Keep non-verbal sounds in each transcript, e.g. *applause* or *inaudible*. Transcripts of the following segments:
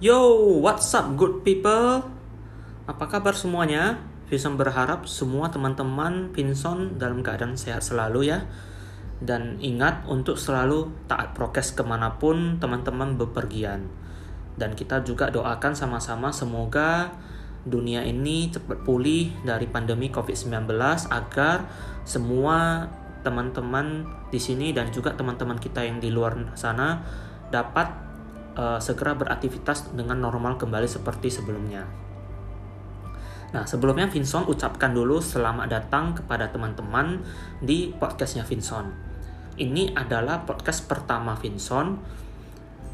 Yo, what's up good people? Apa kabar semuanya? Vinson berharap semua teman-teman Vinson dalam keadaan sehat selalu ya. Dan ingat untuk selalu taat prokes ke mana pun teman-teman bepergian. Dan kita juga doakan sama-sama semoga dunia ini cepat pulih dari pandemi COVID-19 agar semua teman-teman di sini dan juga teman-teman kita yang di luar sana dapat uh, segera beraktivitas dengan normal kembali seperti sebelumnya. Nah, sebelumnya Vinson ucapkan dulu selamat datang kepada teman-teman di podcastnya Vinson. Ini adalah podcast pertama Vinson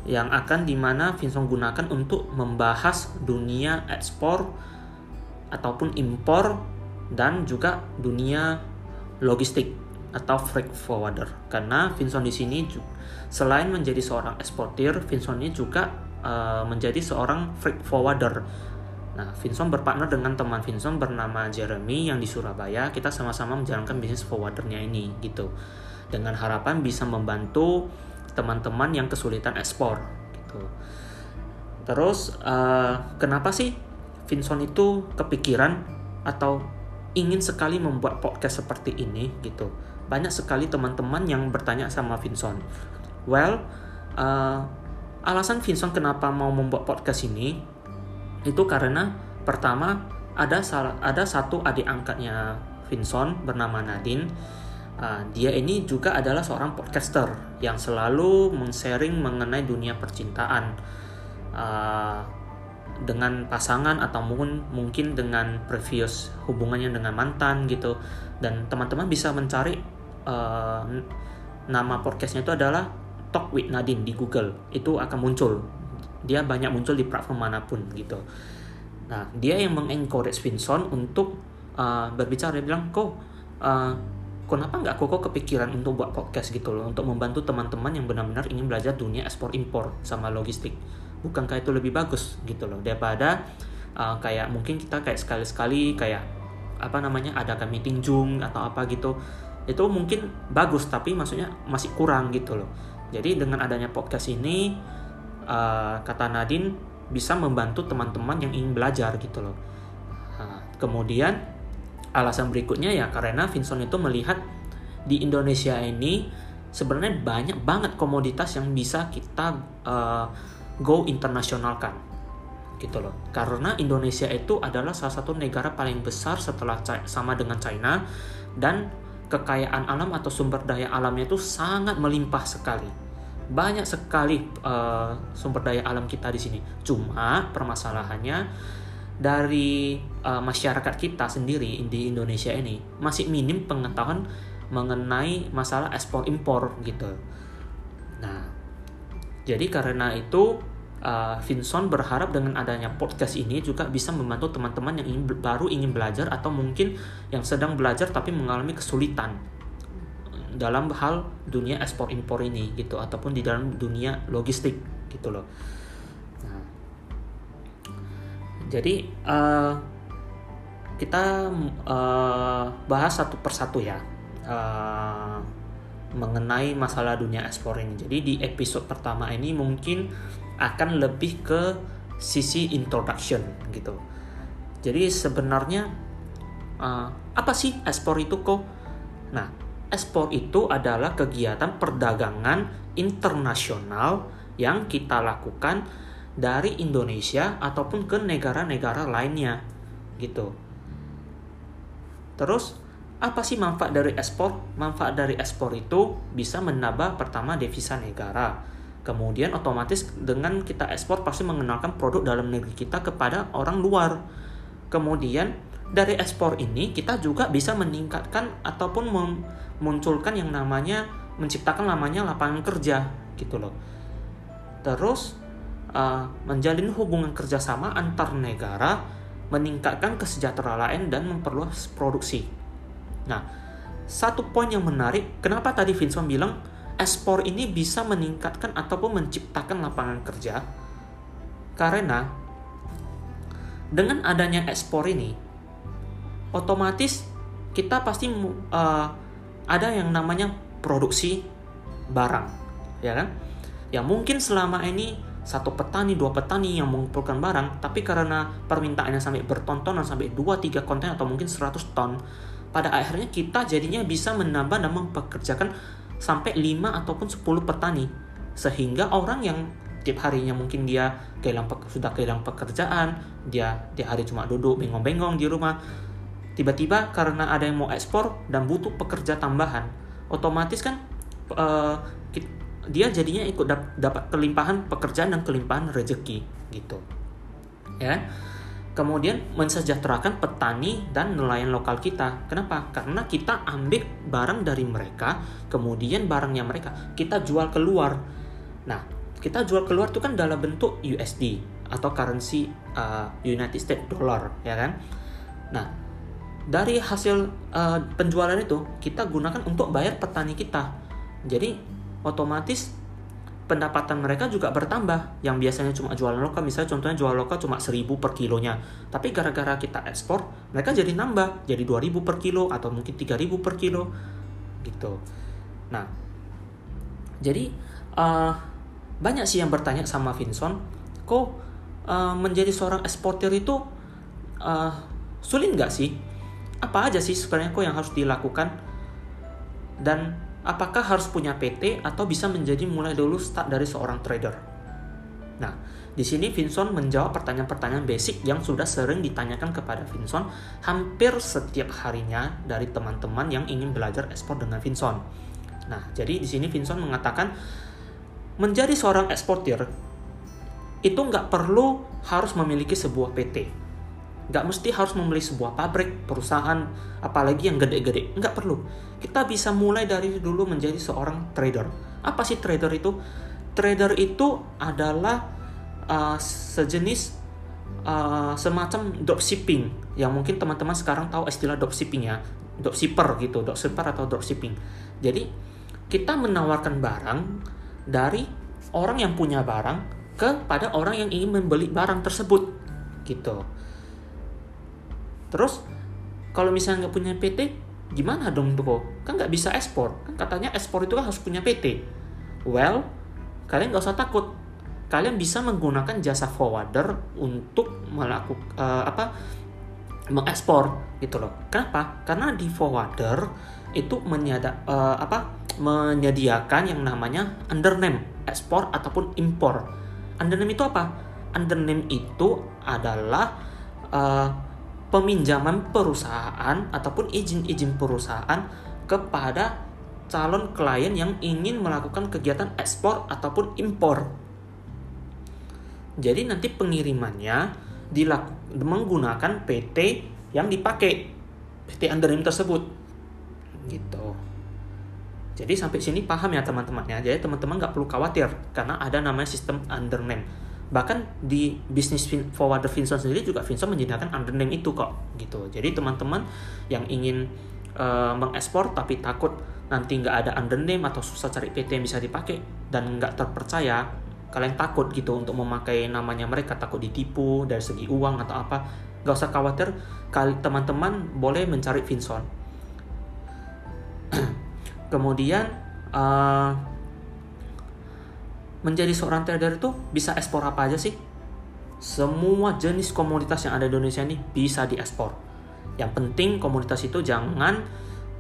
yang akan di mana Vinson gunakan untuk membahas dunia ekspor ataupun impor dan juga dunia logistik atau freight forwarder. Karena Vinson di sini selain menjadi seorang eksportir, Vinson ini juga uh, menjadi seorang freight forwarder. Nah, Vinson berpartner dengan teman Vinson bernama Jeremy yang di Surabaya. Kita sama-sama menjalankan bisnis forwardernya ini gitu. Dengan harapan bisa membantu teman-teman yang kesulitan ekspor gitu. Terus uh, kenapa sih Vinson itu kepikiran atau ingin sekali membuat podcast seperti ini gitu? Banyak sekali teman-teman yang bertanya sama Vinson Well, uh, alasan Vincent kenapa mau membuat podcast ini itu karena pertama ada salah, ada satu adik angkatnya Vincent bernama Nadine. Uh, dia ini juga adalah seorang podcaster yang selalu men-sharing mengenai dunia percintaan uh, dengan pasangan atau mungkin mungkin dengan previous hubungannya dengan mantan gitu dan teman-teman bisa mencari uh, nama podcastnya itu adalah Talk with Nadine di Google. Itu akan muncul. Dia banyak muncul di platform mana pun gitu. Nah dia yang mengencourage Vincent untuk uh, berbicara. Dia bilang kok uh, kenapa nggak kok kepikiran untuk buat podcast gitu loh? Untuk membantu teman-teman yang benar-benar ingin belajar dunia ekspor impor sama logistik. Bukankah itu lebih bagus gitu loh? Daripada uh, kayak mungkin kita kayak sekali-sekali kayak apa namanya ada meeting Zoom atau apa gitu itu mungkin bagus tapi maksudnya masih kurang gitu loh jadi dengan adanya podcast ini, uh, kata Nadine bisa membantu teman-teman yang ingin belajar gitu loh. Uh, kemudian alasan berikutnya ya karena Vincent itu melihat di Indonesia ini sebenarnya banyak banget komoditas yang bisa kita uh, go internasionalkan gitu loh. Karena Indonesia itu adalah salah satu negara paling besar setelah sama dengan China dan kekayaan alam atau sumber daya alamnya itu sangat melimpah sekali. Banyak sekali uh, sumber daya alam kita di sini. Cuma permasalahannya dari uh, masyarakat kita sendiri di Indonesia ini masih minim pengetahuan mengenai masalah ekspor impor gitu. Nah, jadi karena itu uh, Vinson berharap dengan adanya podcast ini juga bisa membantu teman-teman yang ingin baru ingin belajar atau mungkin yang sedang belajar tapi mengalami kesulitan dalam hal dunia ekspor impor ini gitu ataupun di dalam dunia logistik gitu loh. Nah, jadi uh, kita uh, bahas satu persatu ya uh, mengenai masalah dunia ekspor ini. Jadi di episode pertama ini mungkin akan lebih ke sisi introduction gitu. Jadi sebenarnya uh, apa sih ekspor itu kok? Nah, ekspor itu adalah kegiatan perdagangan internasional yang kita lakukan dari Indonesia ataupun ke negara-negara lainnya gitu. Terus apa sih manfaat dari ekspor? Manfaat dari ekspor itu bisa menambah pertama devisa negara Kemudian otomatis dengan kita ekspor pasti mengenalkan produk dalam negeri kita kepada orang luar. Kemudian dari ekspor ini kita juga bisa meningkatkan ataupun memunculkan yang namanya menciptakan namanya lapangan kerja gitu loh. Terus uh, menjalin hubungan kerjasama antar negara, meningkatkan kesejahteraan dan memperluas produksi. Nah, satu poin yang menarik, kenapa tadi Vincent bilang ekspor ini bisa meningkatkan ataupun menciptakan lapangan kerja. Karena dengan adanya ekspor ini otomatis kita pasti uh, ada yang namanya produksi barang ya kan? Ya mungkin selama ini satu petani, dua petani yang mengumpulkan barang, tapi karena permintaannya sampai bertontonan sampai 2 3 konten atau mungkin 100 ton, pada akhirnya kita jadinya bisa menambah dan mempekerjakan sampai 5 ataupun 10 petani. Sehingga orang yang tiap harinya mungkin dia kehilang sudah kehilang pekerjaan, dia di hari cuma duduk bengong-bengong di rumah. Tiba-tiba karena ada yang mau ekspor dan butuh pekerja tambahan, otomatis kan uh, dia jadinya ikut dap dapat kelimpahan pekerjaan dan kelimpahan rezeki gitu. Ya. Kemudian mensejahterakan petani dan nelayan lokal kita. Kenapa? Karena kita ambil barang dari mereka, kemudian barangnya mereka kita jual keluar. Nah, kita jual keluar itu kan dalam bentuk USD atau currency uh, United States dollar ya kan nah dari hasil uh, penjualan itu kita gunakan untuk bayar petani kita jadi otomatis pendapatan mereka juga bertambah yang biasanya cuma jualan lokal misalnya contohnya jual lokal cuma 1000 per kilonya tapi gara-gara kita ekspor mereka jadi nambah jadi 2000 per kilo atau mungkin 3000 per kilo gitu nah jadi uh, banyak sih yang bertanya sama Vinson, kok uh, menjadi seorang eksportir itu uh, sulit nggak sih? Apa aja sih sebenarnya kok yang harus dilakukan? Dan apakah harus punya PT atau bisa menjadi mulai dulu start dari seorang trader? Nah, di sini Vinson menjawab pertanyaan-pertanyaan basic yang sudah sering ditanyakan kepada Vinson hampir setiap harinya dari teman-teman yang ingin belajar ekspor dengan Vinson. Nah, jadi di sini Vinson mengatakan menjadi seorang eksportir itu nggak perlu harus memiliki sebuah PT. Nggak mesti harus memiliki sebuah pabrik, perusahaan, apalagi yang gede-gede. Nggak perlu. Kita bisa mulai dari dulu menjadi seorang trader. Apa sih trader itu? Trader itu adalah uh, sejenis uh, semacam dropshipping yang mungkin teman-teman sekarang tahu istilah dropshipping ya, dropshipper gitu, dropshipper atau dropshipping. Jadi kita menawarkan barang dari orang yang punya barang kepada orang yang ingin membeli barang tersebut gitu terus kalau misalnya nggak punya PT gimana dong tuh kan nggak bisa ekspor. Kan katanya ekspor itu kan harus punya PT well kalian nggak usah takut. Kalian bisa menggunakan jasa forwarder untuk melakukan uh, apa mengekspor gitu loh. Kenapa? Karena di forwarder itu menyada uh, apa menyediakan yang namanya undername ekspor ataupun impor. Undername itu apa? Undername itu adalah uh, peminjaman perusahaan ataupun izin-izin perusahaan kepada calon klien yang ingin melakukan kegiatan ekspor ataupun impor. Jadi nanti pengirimannya dilaku, menggunakan PT yang dipakai PT undername tersebut. Gitu. Jadi sampai sini paham ya teman-teman ya. Jadi teman-teman nggak perlu khawatir karena ada namanya sistem undername. Bahkan di bisnis forwarder Vinson sendiri juga Vinson menyediakan undername itu kok gitu. Jadi teman-teman yang ingin uh, mengekspor tapi takut nanti nggak ada undername atau susah cari PT yang bisa dipakai dan nggak terpercaya, kalian takut gitu untuk memakai namanya mereka takut ditipu dari segi uang atau apa, nggak usah khawatir. Teman-teman boleh mencari Vinson *clears throat* kemudian uh, menjadi seorang trader itu bisa ekspor apa aja sih? Semua jenis komoditas yang ada di Indonesia ini bisa diekspor. Yang penting komoditas itu jangan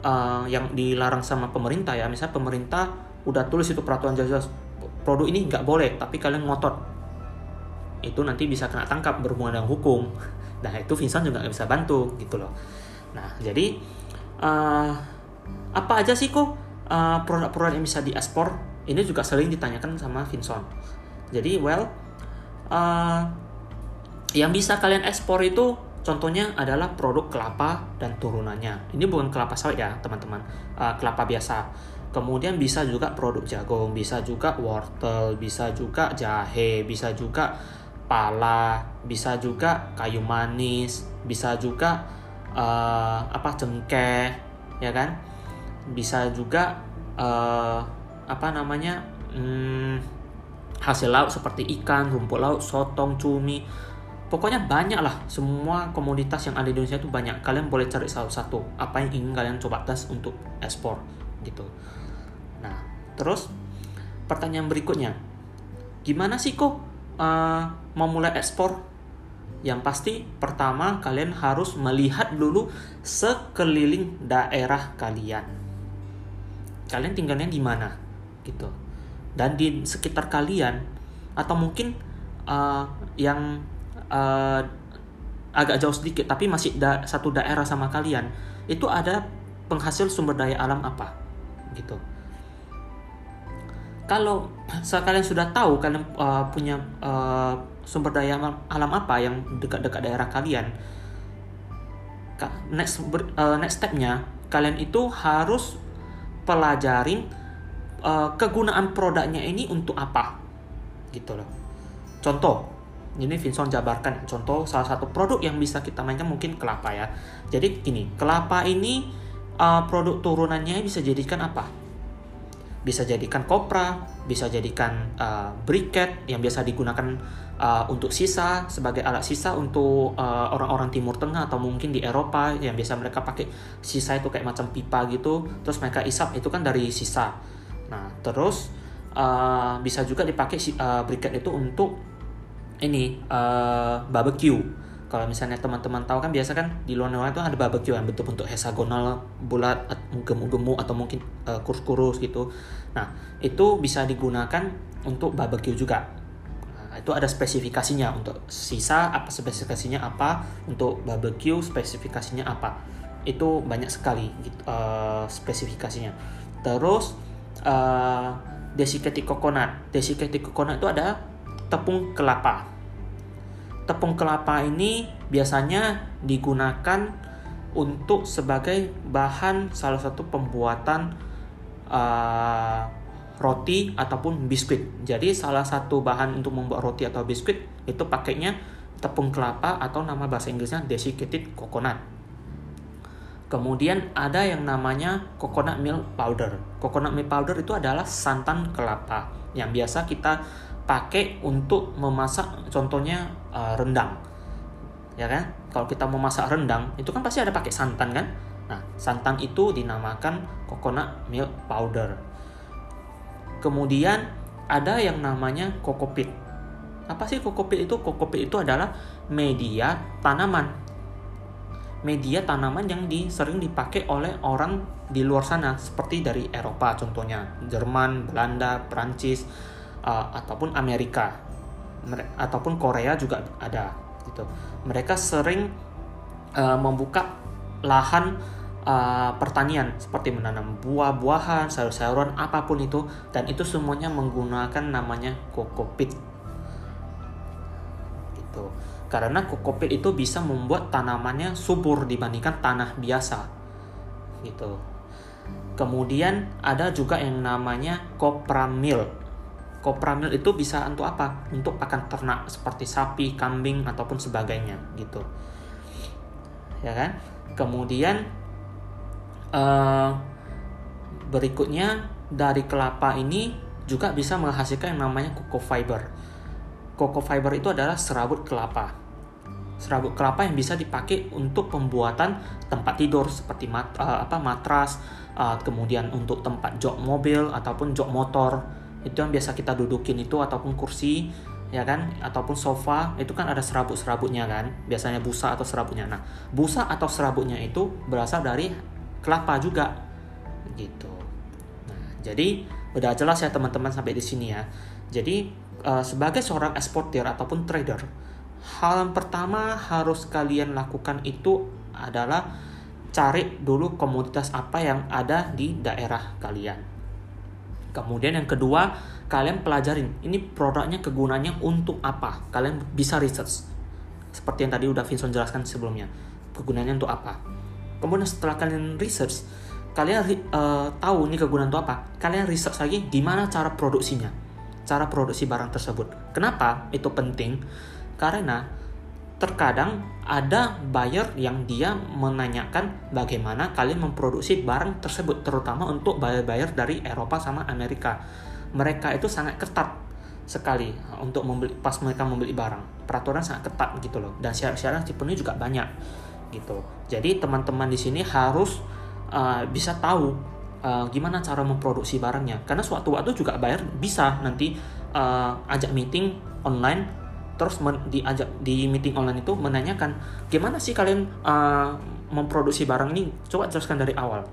uh, yang dilarang sama pemerintah ya. Misalnya pemerintah udah tulis itu peraturan jelas produk ini nggak boleh tapi kalian ngotot. Itu nanti bisa kena tangkap berhubungan dengan hukum. *laughs* Nah itu Vincent juga nggak bisa bantu gitu loh. Nah jadi uh, apa aja sih kok uh, produk-produk yang bisa diekspor ini juga sering ditanyakan sama Vinson jadi well uh, yang bisa kalian ekspor itu contohnya adalah produk kelapa dan turunannya. Ini bukan kelapa sawit ya teman-teman. Uh, kelapa biasa. Kemudian bisa juga produk jagung bisa juga wortel bisa juga jahe bisa juga pala bisa juga kayu manis bisa juga uh, apa cengkeh ya kan? Bisa juga uh, apa namanya hmm, hasil laut seperti ikan, rumput laut, sotong, cumi, pokoknya banyak lah. Semua komoditas yang ada di Indonesia itu banyak. Kalian boleh cari salah satu. Apa yang ingin kalian coba tes untuk ekspor gitu. Nah terus pertanyaan berikutnya, gimana sih kok uh, mau mulai ekspor? Yang pasti pertama kalian harus melihat dulu sekeliling daerah kalian. Kalian tinggalnya di mana gitu. Dan di sekitar kalian atau mungkin uh, yang uh, agak jauh sedikit tapi masih da satu daerah sama kalian itu ada penghasil sumber daya alam apa? Gitu. Kalau *clears throat* kalian sudah tahu kalian uh, punya uh, sumber daya alam apa yang dekat-dekat daerah kalian next uh, next stepnya kalian itu harus pelajarin uh, kegunaan produknya ini untuk apa? Gitu loh. Contoh ini Vincent jabarkan. Contoh salah satu produk yang bisa kita mainkan mungkin kelapa ya. Jadi ini kelapa ini uh, produk turunannya bisa jadikan apa? Bisa jadikan kopra, bisa jadikan uh, briket yang biasa digunakan uh, untuk sisa sebagai alat sisa untuk uh, orang-orang Timur Tengah atau mungkin di Eropa yang biasa mereka pakai sisa itu kayak macam pipa gitu, terus mereka isap itu kan dari sisa. Nah terus uh, bisa juga dipakai uh, briket itu untuk ini uh, barbecue. Kalau misalnya teman-teman tahu kan biasa kan di luar negeri itu ada barbecue yang bentuk-bentuk hexagonal bulat gemuk-gemuk atau mungkin uh, kurus-kurus gitu. Nah itu bisa digunakan untuk barbecue juga. Nah, itu ada spesifikasinya untuk sisa apa spesifikasinya apa untuk barbecue spesifikasinya apa. Itu banyak sekali gitu, uh, spesifikasinya. Terus uh, desiccated coconut desiccated coconut itu ada tepung kelapa tepung kelapa ini biasanya digunakan untuk sebagai bahan salah satu pembuatan uh, roti ataupun biskuit. Jadi salah satu bahan untuk membuat roti atau biskuit itu pakainya tepung kelapa atau nama bahasa Inggrisnya desiccated coconut. Kemudian ada yang namanya coconut milk powder. Coconut milk powder itu adalah santan kelapa yang biasa kita pakai untuk memasak contohnya uh, rendang. Ya kan? Kalau kita memasak rendang itu kan pasti ada pakai santan kan? Nah santan itu dinamakan coconut milk powder. Kemudian ada yang namanya kokopit apa sih kokopit itu? Kokopit itu adalah media tanaman media tanaman yang di, sering dipakai oleh orang di luar sana seperti dari Eropa contohnya Jerman, Belanda, Prancis uh, ataupun Amerika. Ataupun Korea juga ada gitu. Mereka sering uh, membuka lahan uh, pertanian seperti menanam buah-buahan sayur-sayuran apa pun itu dan itu semuanya menggunakan namanya kokopit gitu karena kokopit itu bisa membuat tanamannya subur dibandingkan tanah biasa gitu kemudian ada juga yang namanya kopramil kopramil itu bisa untuk apa? Untuk pakan ternak seperti sapi, kambing ataupun sebagainya gitu. Ya kan? Kemudian uh, berikutnya dari kelapa ini juga bisa menghasilkan yang namanya cocoa fiber. Cocoa fiber itu adalah serabut kelapa. Serabut kelapa yang bisa dipakai untuk pembuatan tempat tidur seperti mat, uh, apa matras, uh, kemudian untuk tempat jok mobil ataupun jok motor. Itu yang biasa kita dudukin itu ataupun kursi ya kan? Ataupun sofa itu kan ada serabut-serabutnya kan? Biasanya busa atau serabutnya. Nah busa atau serabutnya itu berasal dari kelapa juga. Gitu. Nah jadi udah jelas ya teman-teman sampai di sini ya. Jadi uh, sebagai seorang eksportir ataupun trader hal yang pertama harus kalian lakukan itu adalah cari dulu komoditas apa yang ada di daerah kalian Kemudian yang kedua, kalian pelajarin ini produknya kegunaannya untuk apa. Kalian bisa research. Seperti yang tadi udah Vincent jelaskan sebelumnya. Kegunaannya untuk apa. Kemudian setelah kalian research, kalian uh, tahu ini kegunaan untuk apa. Kalian research lagi gimana cara produksinya. Cara produksi barang tersebut. Kenapa itu penting? Karena terkadang ada buyer yang dia menanyakan bagaimana kalian memproduksi barang tersebut terutama untuk buyer-buyer dari Eropa sama Amerika mereka itu sangat ketat sekali untuk membeli pas mereka membeli barang peraturan sangat ketat gitu loh dan syarat-syarat dipenuhi juga banyak gitu jadi teman-teman di sini harus uh, bisa tahu uh, gimana cara memproduksi barangnya? Karena suatu waktu juga buyer bisa nanti uh, ajak meeting online terus diajak di meeting online itu menanyakan gimana sih kalian uh, memproduksi barang ini? Coba jelaskan dari awal.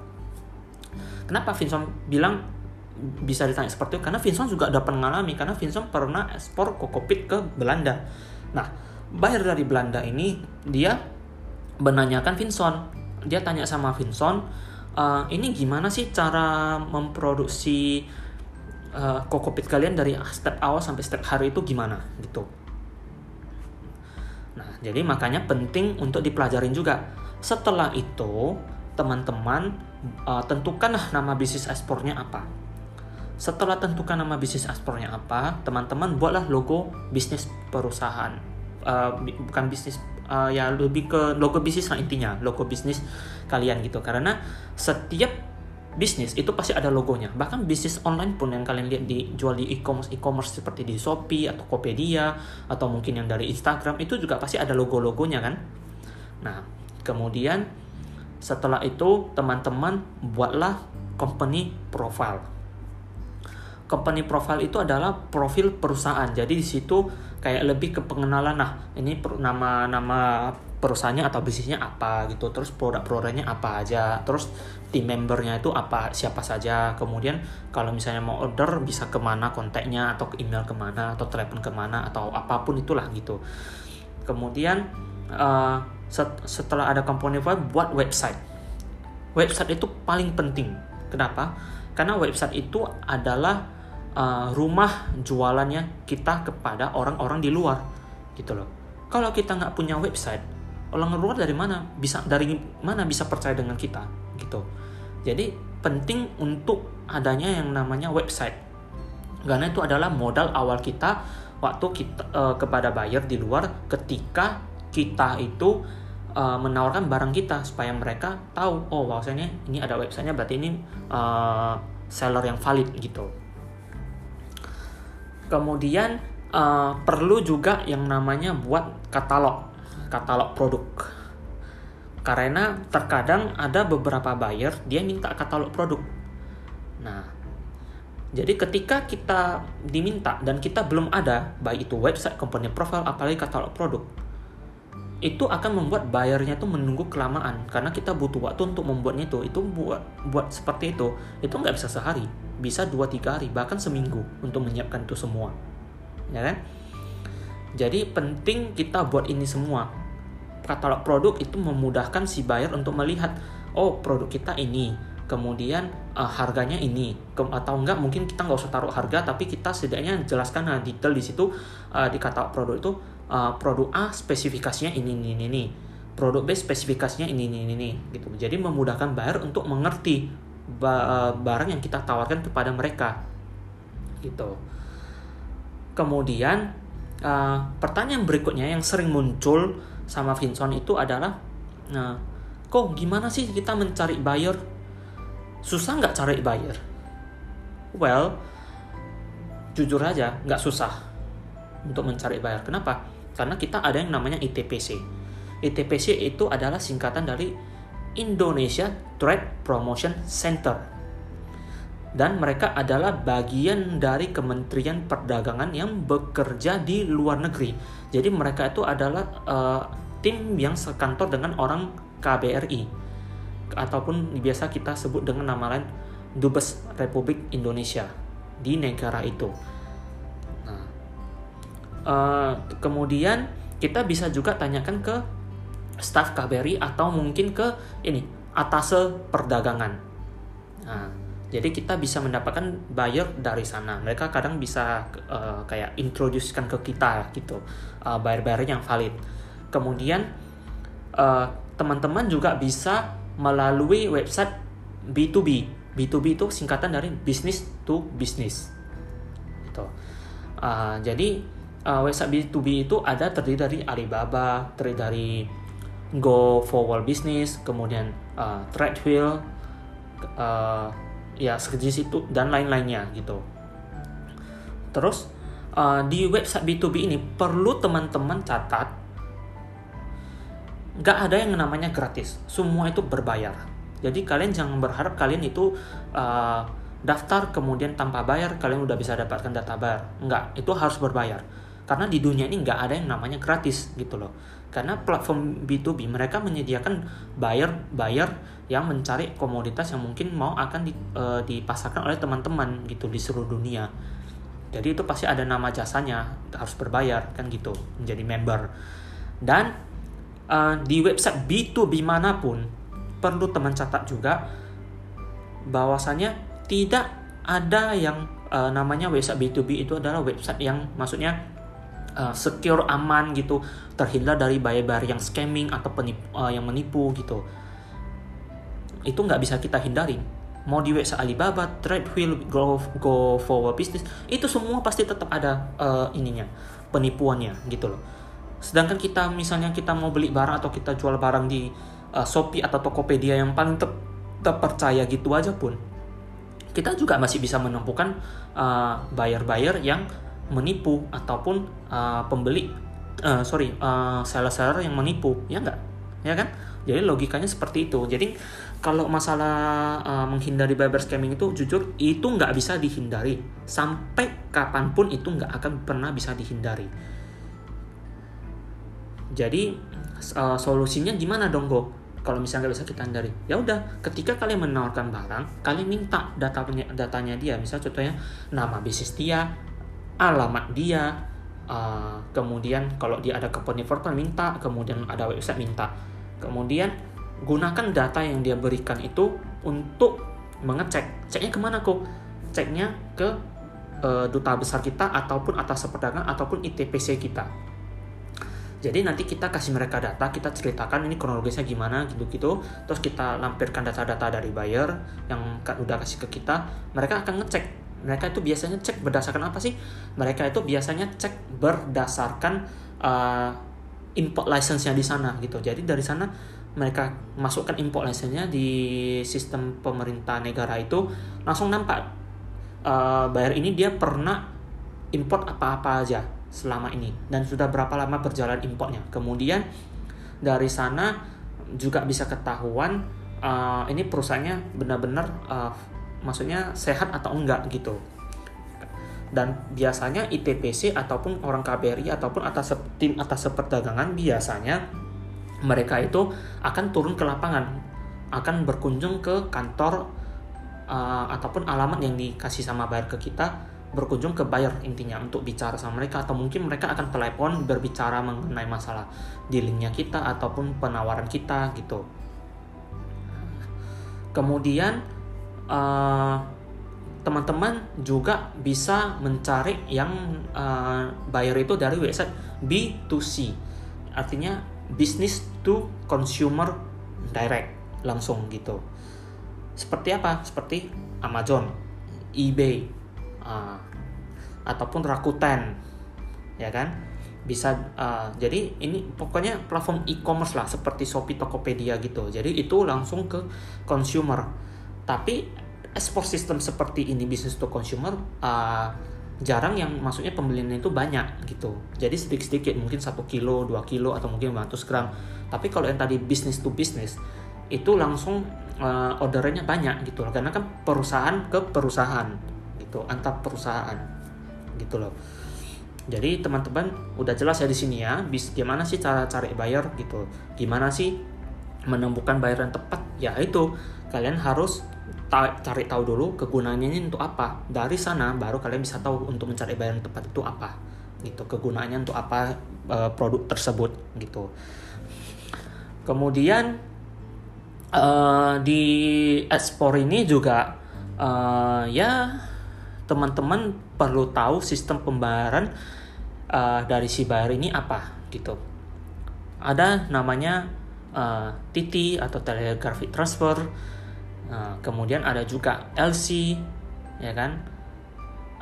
Kenapa Vincent bilang bisa ditanya seperti itu? Karena Vincent juga dapat mengalami karena Vincent pernah ekspor kokopit ke Belanda. Nah buyer dari Belanda ini dia menanyakan Vincent dia tanya sama Vincent uh, ini gimana sih cara memproduksi uh, kokopit kalian dari step awal sampai step hari itu gimana gitu? Nah jadi makanya penting untuk dipelajarin juga. Setelah itu teman-teman uh, tentukanlah nama bisnis ekspornya apa. Setelah tentukan nama bisnis ekspornya apa teman-teman buatlah logo bisnis perusahaan. Uh, bukan bisnis uh, ya lebih ke logo bisnis lah intinya logo bisnis kalian gitu. Karena setiap bisnis itu pasti ada logonya. Bahkan bisnis online pun yang kalian lihat dijual di e-commerce e-commerce seperti di Shopee atau Tokopedia atau mungkin yang dari Instagram itu juga pasti ada logo-logonya kan? Nah kemudian setelah itu teman-teman buatlah company profile company profile itu adalah profil perusahaan. Jadi di situ kayak lebih ke pengenalan nah ini nama nama perusahaannya atau bisnisnya apa? gitu. Terus produk-produknya apa aja. Terus tim membernya itu apa siapa saja. Kemudian kalau misalnya mau order bisa ke mana kontaknya atau email ke mana atau telepon ke mana atau apa pun itulah gitu. Kemudian uh, set, setelah ada komponen web buat website. Website itu paling penting. Kenapa karena website itu adalah uh, rumah jualannya kita kepada orang-orang di luar gitu loh. Kalau kita nggak punya website orang luar dari mana bisa dari mana bisa percaya dengan kita gitu. Jadi penting untuk adanya yang namanya website. Karena itu adalah modal awal kita waktu kita uh, kepada buyer di luar ketika kita itu uh, menawarkan barang kita supaya mereka tahu oh bahwasanya ini ada websitenya berarti ini uh, seller yang valid gitu. Kemudian uh, perlu juga yang namanya buat katalog katalog produk. Karena terkadang ada beberapa buyer dia minta katalog produk. Nah jadi ketika kita diminta dan kita belum ada baik itu website company profile apalagi katalog produk itu akan membuat bayarnya tuh menunggu kelamaan. Karena kita butuh waktu untuk membuatnya itu. Itu buat buat seperti itu itu nggak bisa sehari. Bisa dua tiga hari bahkan seminggu untuk menyiapkan itu semua. Ya kan? Jadi penting kita buat ini semua. Katalog produk itu memudahkan si buyer untuk melihat oh produk kita ini kemudian uh, harganya ini. Ke, atau enggak mungkin kita nggak usah taruh harga tapi kita setidaknya jelaskan nah, detail di situ uh, di katalog produk itu uh, produk A spesifikasinya ini ini ini, ini. produk B spesifikasinya ini ini ini, ini gitu. Jadi memudahkan buyer untuk mengerti ba barang yang kita tawarkan kepada mereka. Gitu. Kemudian uh, pertanyaan berikutnya yang sering muncul sama Vincent itu adalah nah kok gimana sih kita mencari buyer? Susah nggak cari buyer? Well jujur aja nggak susah untuk mencari buyer. Kenapa karena kita ada yang namanya ITPC. ITPC itu adalah singkatan dari Indonesia Trade Promotion Center. Dan mereka adalah bagian dari Kementerian Perdagangan yang bekerja di luar negeri. Jadi mereka itu adalah uh, tim yang sekantor dengan orang KBRI ataupun biasa kita sebut dengan nama lain Dubes Republik Indonesia di negara itu. Uh, kemudian kita bisa juga tanyakan ke staff KBRI atau mungkin ke ini atase perdagangan. Nah, jadi kita bisa mendapatkan buyer dari sana. Mereka kadang bisa uh, kayak introducekan ke kita gitu uh, buyer-buyer yang valid. Kemudian teman teman-teman juga bisa melalui website B2B. B2B itu singkatan dari business to business. Gitu. Uh, jadi uh, website B2B itu ada terdiri dari Alibaba, terdiri dari Go Forward Business, kemudian uh, Threadwheel, uh, ya sejenis itu dan lain-lainnya gitu. Terus uh, di website B2B ini perlu teman-teman catat, nggak ada yang namanya gratis, semua itu berbayar. Jadi kalian jangan berharap kalian itu uh, daftar kemudian tanpa bayar kalian udah bisa dapatkan data bayar enggak itu harus berbayar karena di dunia ini nggak ada yang namanya gratis gitu loh. Karena platform B2B mereka menyediakan buyer buyer yang mencari komoditas yang mungkin mau akan di, uh, dipasarkan oleh teman-teman gitu di seluruh dunia. Jadi itu pasti ada nama jasanya harus berbayar kan gitu menjadi member. Dan uh, di website B2B mana pun perlu teman catat juga bahwasanya tidak ada yang uh, namanya website B2B itu adalah website yang maksudnya uh, secure aman gitu terhindar dari bayar-bayar yang scamming atau penipu, uh, yang menipu gitu. Itu nggak bisa kita hindari mau di website Alibaba, Tradewheel, Go, Go Forward Business itu semua pasti tetap ada uh, ininya penipuannya gitu loh. Sedangkan kita misalnya kita mau beli barang atau kita jual barang di uh, Shopee atau Tokopedia yang paling ter terpercaya gitu aja pun kita juga masih bisa menemukan uh, buyer-buyer yang menipu ataupun uh, pembeli uh, sorry uh, seller-seller yang menipu ya enggak ya kan? Jadi logikanya seperti itu. Jadi kalau masalah uh, menghindari cyber scamming itu jujur itu nggak bisa dihindari. Sampai kapan pun itu nggak akan pernah bisa dihindari. Jadi uh, solusinya gimana dong go? Kalau misalnya nggak bisa kita hindari. Ya udah ketika kalian menawarkan barang kalian minta datanya datanya dia. Misal contohnya nama bisnis dia alamat dia uh, kemudian kalau dia ada company portal minta kemudian ada website minta. Kemudian gunakan data yang dia berikan itu untuk mengecek ceknya ke mana kok? Ceknya ke uh, duta besar kita ataupun atas perdagangan ataupun ITPC kita. Jadi nanti kita kasih mereka data kita ceritakan ini kronologisnya gimana gitu-gitu. Terus kita lampirkan data-data dari buyer yang udah kasih ke kita mereka akan ngecek mereka itu biasanya cek berdasarkan apa sih mereka itu biasanya cek berdasarkan uh, import license-nya di sana gitu jadi dari sana mereka masukkan import license-nya di sistem pemerintah negara itu langsung nampak uh, buyer ini dia pernah import apa-apa aja selama ini dan sudah berapa lama berjalan importnya. Kemudian dari sana juga bisa ketahuan uh, ini perusahaannya benar-benar uh, maksudnya sehat atau enggak gitu. Dan biasanya ITPC ataupun orang KBRI ataupun atas tim atas perdagangan biasanya mereka itu akan turun ke lapangan, akan berkunjung ke kantor uh, ataupun alamat yang dikasih sama bayar ke kita berkunjung ke buyer intinya untuk bicara sama mereka atau mungkin mereka akan telepon berbicara mengenai masalah dealingnya kita ataupun penawaran kita gitu kemudian eh, teman-teman juga bisa mencari yang uh, buyer itu dari website B2C artinya business to consumer direct langsung gitu. Seperti apa? Seperti Amazon eBay uh, ataupun Rakuten ya kan? Bisa uh, jadi ini pokoknya platform e-commerce lah seperti Shopee Tokopedia gitu. Jadi itu langsung ke consumer tapi export system seperti ini business to consumer uh, jarang yang maksudnya pembelian itu banyak gitu. Jadi sedikit-sedikit mungkin satu kilo dua kilo atau mungkin 500 gram. Tapi kalau yang tadi business to business itu langsung uh, orderannya banyak gitu karena kan perusahaan ke perusahaan gitu antar perusahaan gitu loh. Jadi teman-teman udah jelas ya di sini ya bis gimana sih cara cari buyer gitu. Gimana sih menemukan buyer yang tepat? Ya itu kalian harus ta cari tahu dulu kegunaannya ini untuk apa dari sana baru kalian bisa tahu untuk mencari buyer yang tepat itu apa gitu kegunaannya untuk apa e, produk tersebut gitu kemudian e, di ekspor ini juga e, ya teman-teman perlu tahu sistem pembayaran uh, dari si buyer ini apa gitu. Ada namanya uh, TT atau telegraphic transfer. Uh, kemudian ada juga LC, ya kan?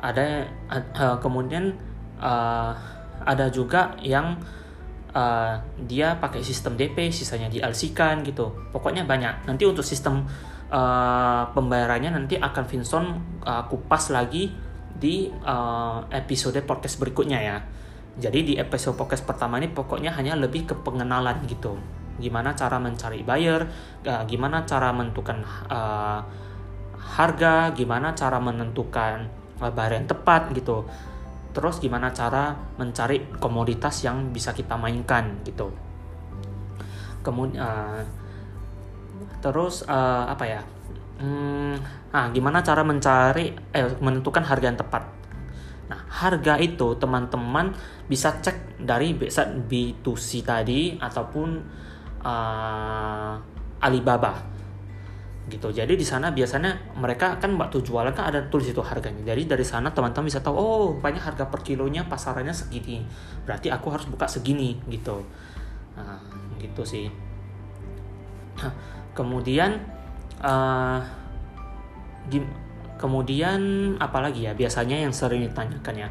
Ada uh, kemudian uh, ada juga yang uh, dia pakai sistem DP, sisanya di LC kan gitu. Pokoknya banyak. Nanti untuk sistem uh, pembayarannya nanti akan Vinson uh, kupas lagi di uh, episode podcast berikutnya ya. Jadi di episode podcast pertama ini pokoknya hanya lebih ke pengenalan gitu. Gimana cara mencari buyer, uh, gimana cara menentukan uh, harga, gimana cara menentukan uh, yang tepat gitu. Terus gimana cara mencari komoditas yang bisa kita mainkan gitu. Kemudian uh, terus uh, apa ya? Hmm, nah, gimana cara mencari eh menentukan harga yang tepat Nah, harga itu teman-teman bisa cek dari website B2C tadi ataupun uh, Alibaba gitu. Jadi di sana biasanya mereka kan waktu jualan kan ada tulis itu harganya. Jadi dari sana teman-teman bisa tahu oh banyak harga per kilonya pasarannya segini. Berarti aku harus buka segini gitu. Nah, gitu sih. Nah, kemudian uh, Kemudian apalagi ya biasanya yang sering ditanyakan ya.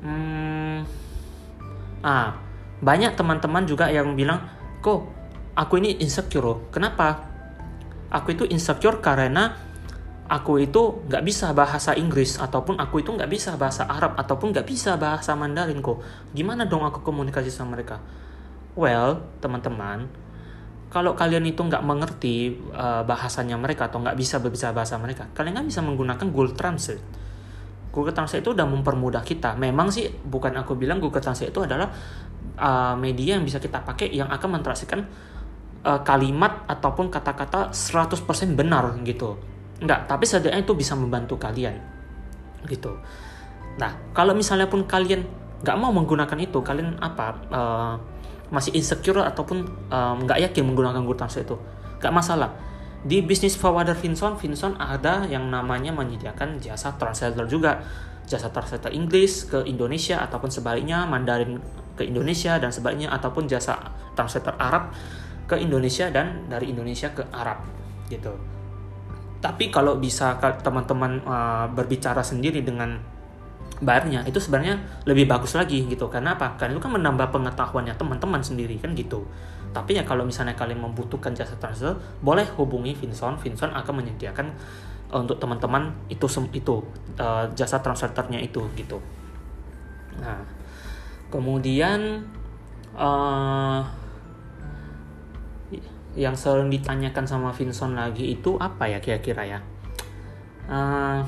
Hmm, ah banyak teman-teman juga yang bilang, kok aku ini insecure. Kenapa? Aku itu insecure karena aku itu nggak bisa bahasa Inggris ataupun aku itu nggak bisa bahasa Arab ataupun nggak bisa bahasa Mandarin kok. Gimana dong aku komunikasi sama mereka? Well, teman-teman, kalau kalian itu nggak mengerti uh, bahasanya mereka atau nggak bisa berbicara bahasa mereka, kalian nggak bisa menggunakan Google Translate. Google Translate itu udah mempermudah kita. Memang sih bukan aku bilang Google Translate itu adalah uh, media yang bisa kita pakai yang akan mentranslasikan uh, kalimat ataupun kata-kata 100% benar gitu. Enggak, tapi setidaknya itu bisa membantu kalian gitu. Nah, kalau misalnya pun kalian nggak mau menggunakan itu, kalian apa? Uh, masih insecure ataupun nggak um, yakin menggunakan Google Translate itu, nggak masalah. Di bisnis forwarder Vinson, Vinson ada yang namanya menyediakan jasa translator juga, jasa translator Inggris ke Indonesia ataupun sebaliknya Mandarin ke Indonesia dan sebaliknya ataupun jasa translator Arab ke Indonesia dan dari Indonesia ke Arab gitu. Tapi kalau bisa teman-teman uh, berbicara sendiri dengan bayarnya itu sebenarnya lebih bagus lagi gitu. Karena apa? Karena itu kan menambah pengetahuannya teman-teman sendiri kan gitu. Tapi ya kalau misalnya kalian membutuhkan jasa transfer boleh hubungi Vinson. Vinson akan menyediakan uh, untuk teman-teman itu itu uh, jasa translatornya itu gitu. Nah kemudian uh, yang sering ditanyakan sama Vinson lagi itu apa ya kira-kira ya? Uh,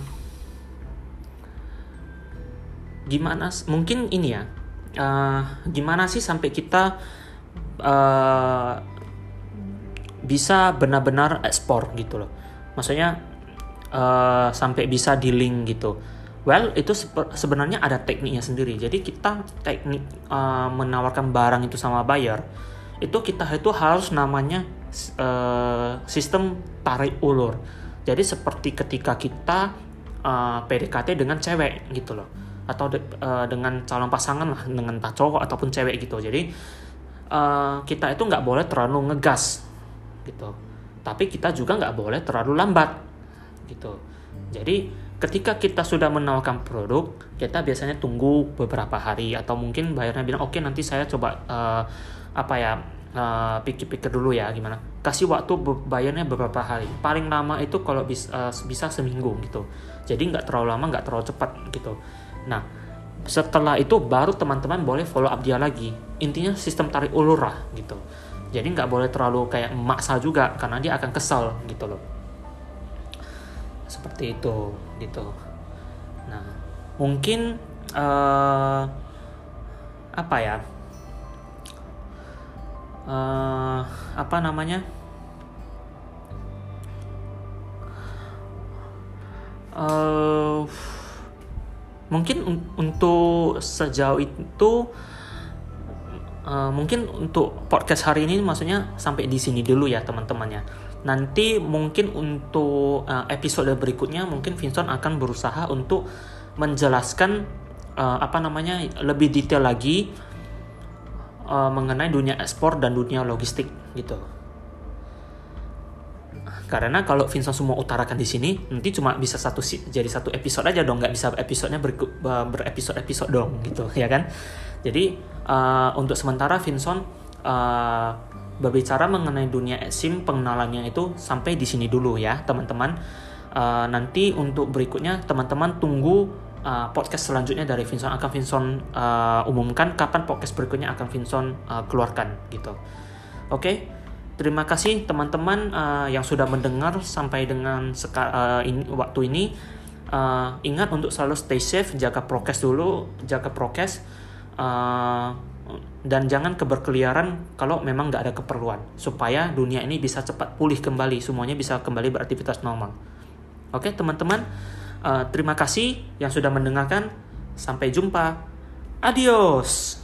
gimana mungkin ini ya uh, gimana sih sampai kita uh, bisa benar-benar ekspor gitu loh? Maksudnya uh, sampai bisa di link gitu. Well itu sebenarnya ada tekniknya sendiri. Jadi kita teknik uh, menawarkan barang itu sama buyer itu kita itu harus namanya uh, sistem tarik ulur. Jadi seperti ketika kita uh, PDKT dengan cewek gitu loh. Atau de, uh, dengan calon pasangan lah dengan tak cowok ataupun cewek gitu. Jadi uh, kita itu nggak boleh terlalu ngegas gitu. Tapi kita juga nggak boleh terlalu lambat gitu. Jadi ketika kita sudah menawarkan produk kita biasanya tunggu beberapa hari atau mungkin bayarnya bilang oke okay, nanti saya coba uh, apa ya uh, pikir-pikir dulu ya gimana kasih waktu bayarnya beberapa hari paling lama itu kalau bisa uh, bisa seminggu gitu jadi nggak terlalu lama nggak terlalu cepat gitu Nah, setelah itu baru teman-teman boleh follow up dia lagi. Intinya sistem tarik ulur lah gitu. Jadi nggak boleh terlalu kayak maksa juga karena dia akan kesal gitu loh. Seperti itu gitu. Nah, mungkin uh, apa ya? Uh, apa namanya? Uh, mungkin un untuk sejauh itu uh, mungkin untuk podcast hari ini maksudnya sampai di sini dulu ya teman-teman ya nanti mungkin untuk uh, episode berikutnya mungkin Vincent akan berusaha untuk menjelaskan uh, apa namanya lebih detail lagi uh, mengenai dunia ekspor dan dunia logistik gitu. Karena kalau Vincent semua utarakan di sini nanti cuma bisa satu jadi satu episode aja dong nggak bisa episodenya ber, berepisode episode dong gitu ya kan? Jadi uh, untuk sementara Vincent uh, berbicara mengenai dunia SIM pengenalannya itu sampai di sini dulu ya teman-teman. Uh, nanti untuk berikutnya teman-teman tunggu uh, podcast selanjutnya dari Vincent akan Vincent uh, umumkan kapan podcast berikutnya akan Vincent uh, keluarkan gitu oke okay? terima kasih teman-teman uh, yang sudah mendengar sampai dengan seka, uh, in, waktu ini. Uh, ingat untuk selalu stay safe, jaga prokes dulu, jaga prokes, uh, dan jangan keberkeliaran kalau memang nggak ada keperluan, supaya dunia ini bisa cepat pulih kembali, semuanya bisa kembali beraktivitas normal. Oke teman-teman, uh, terima kasih yang sudah mendengarkan. Sampai jumpa. Adios.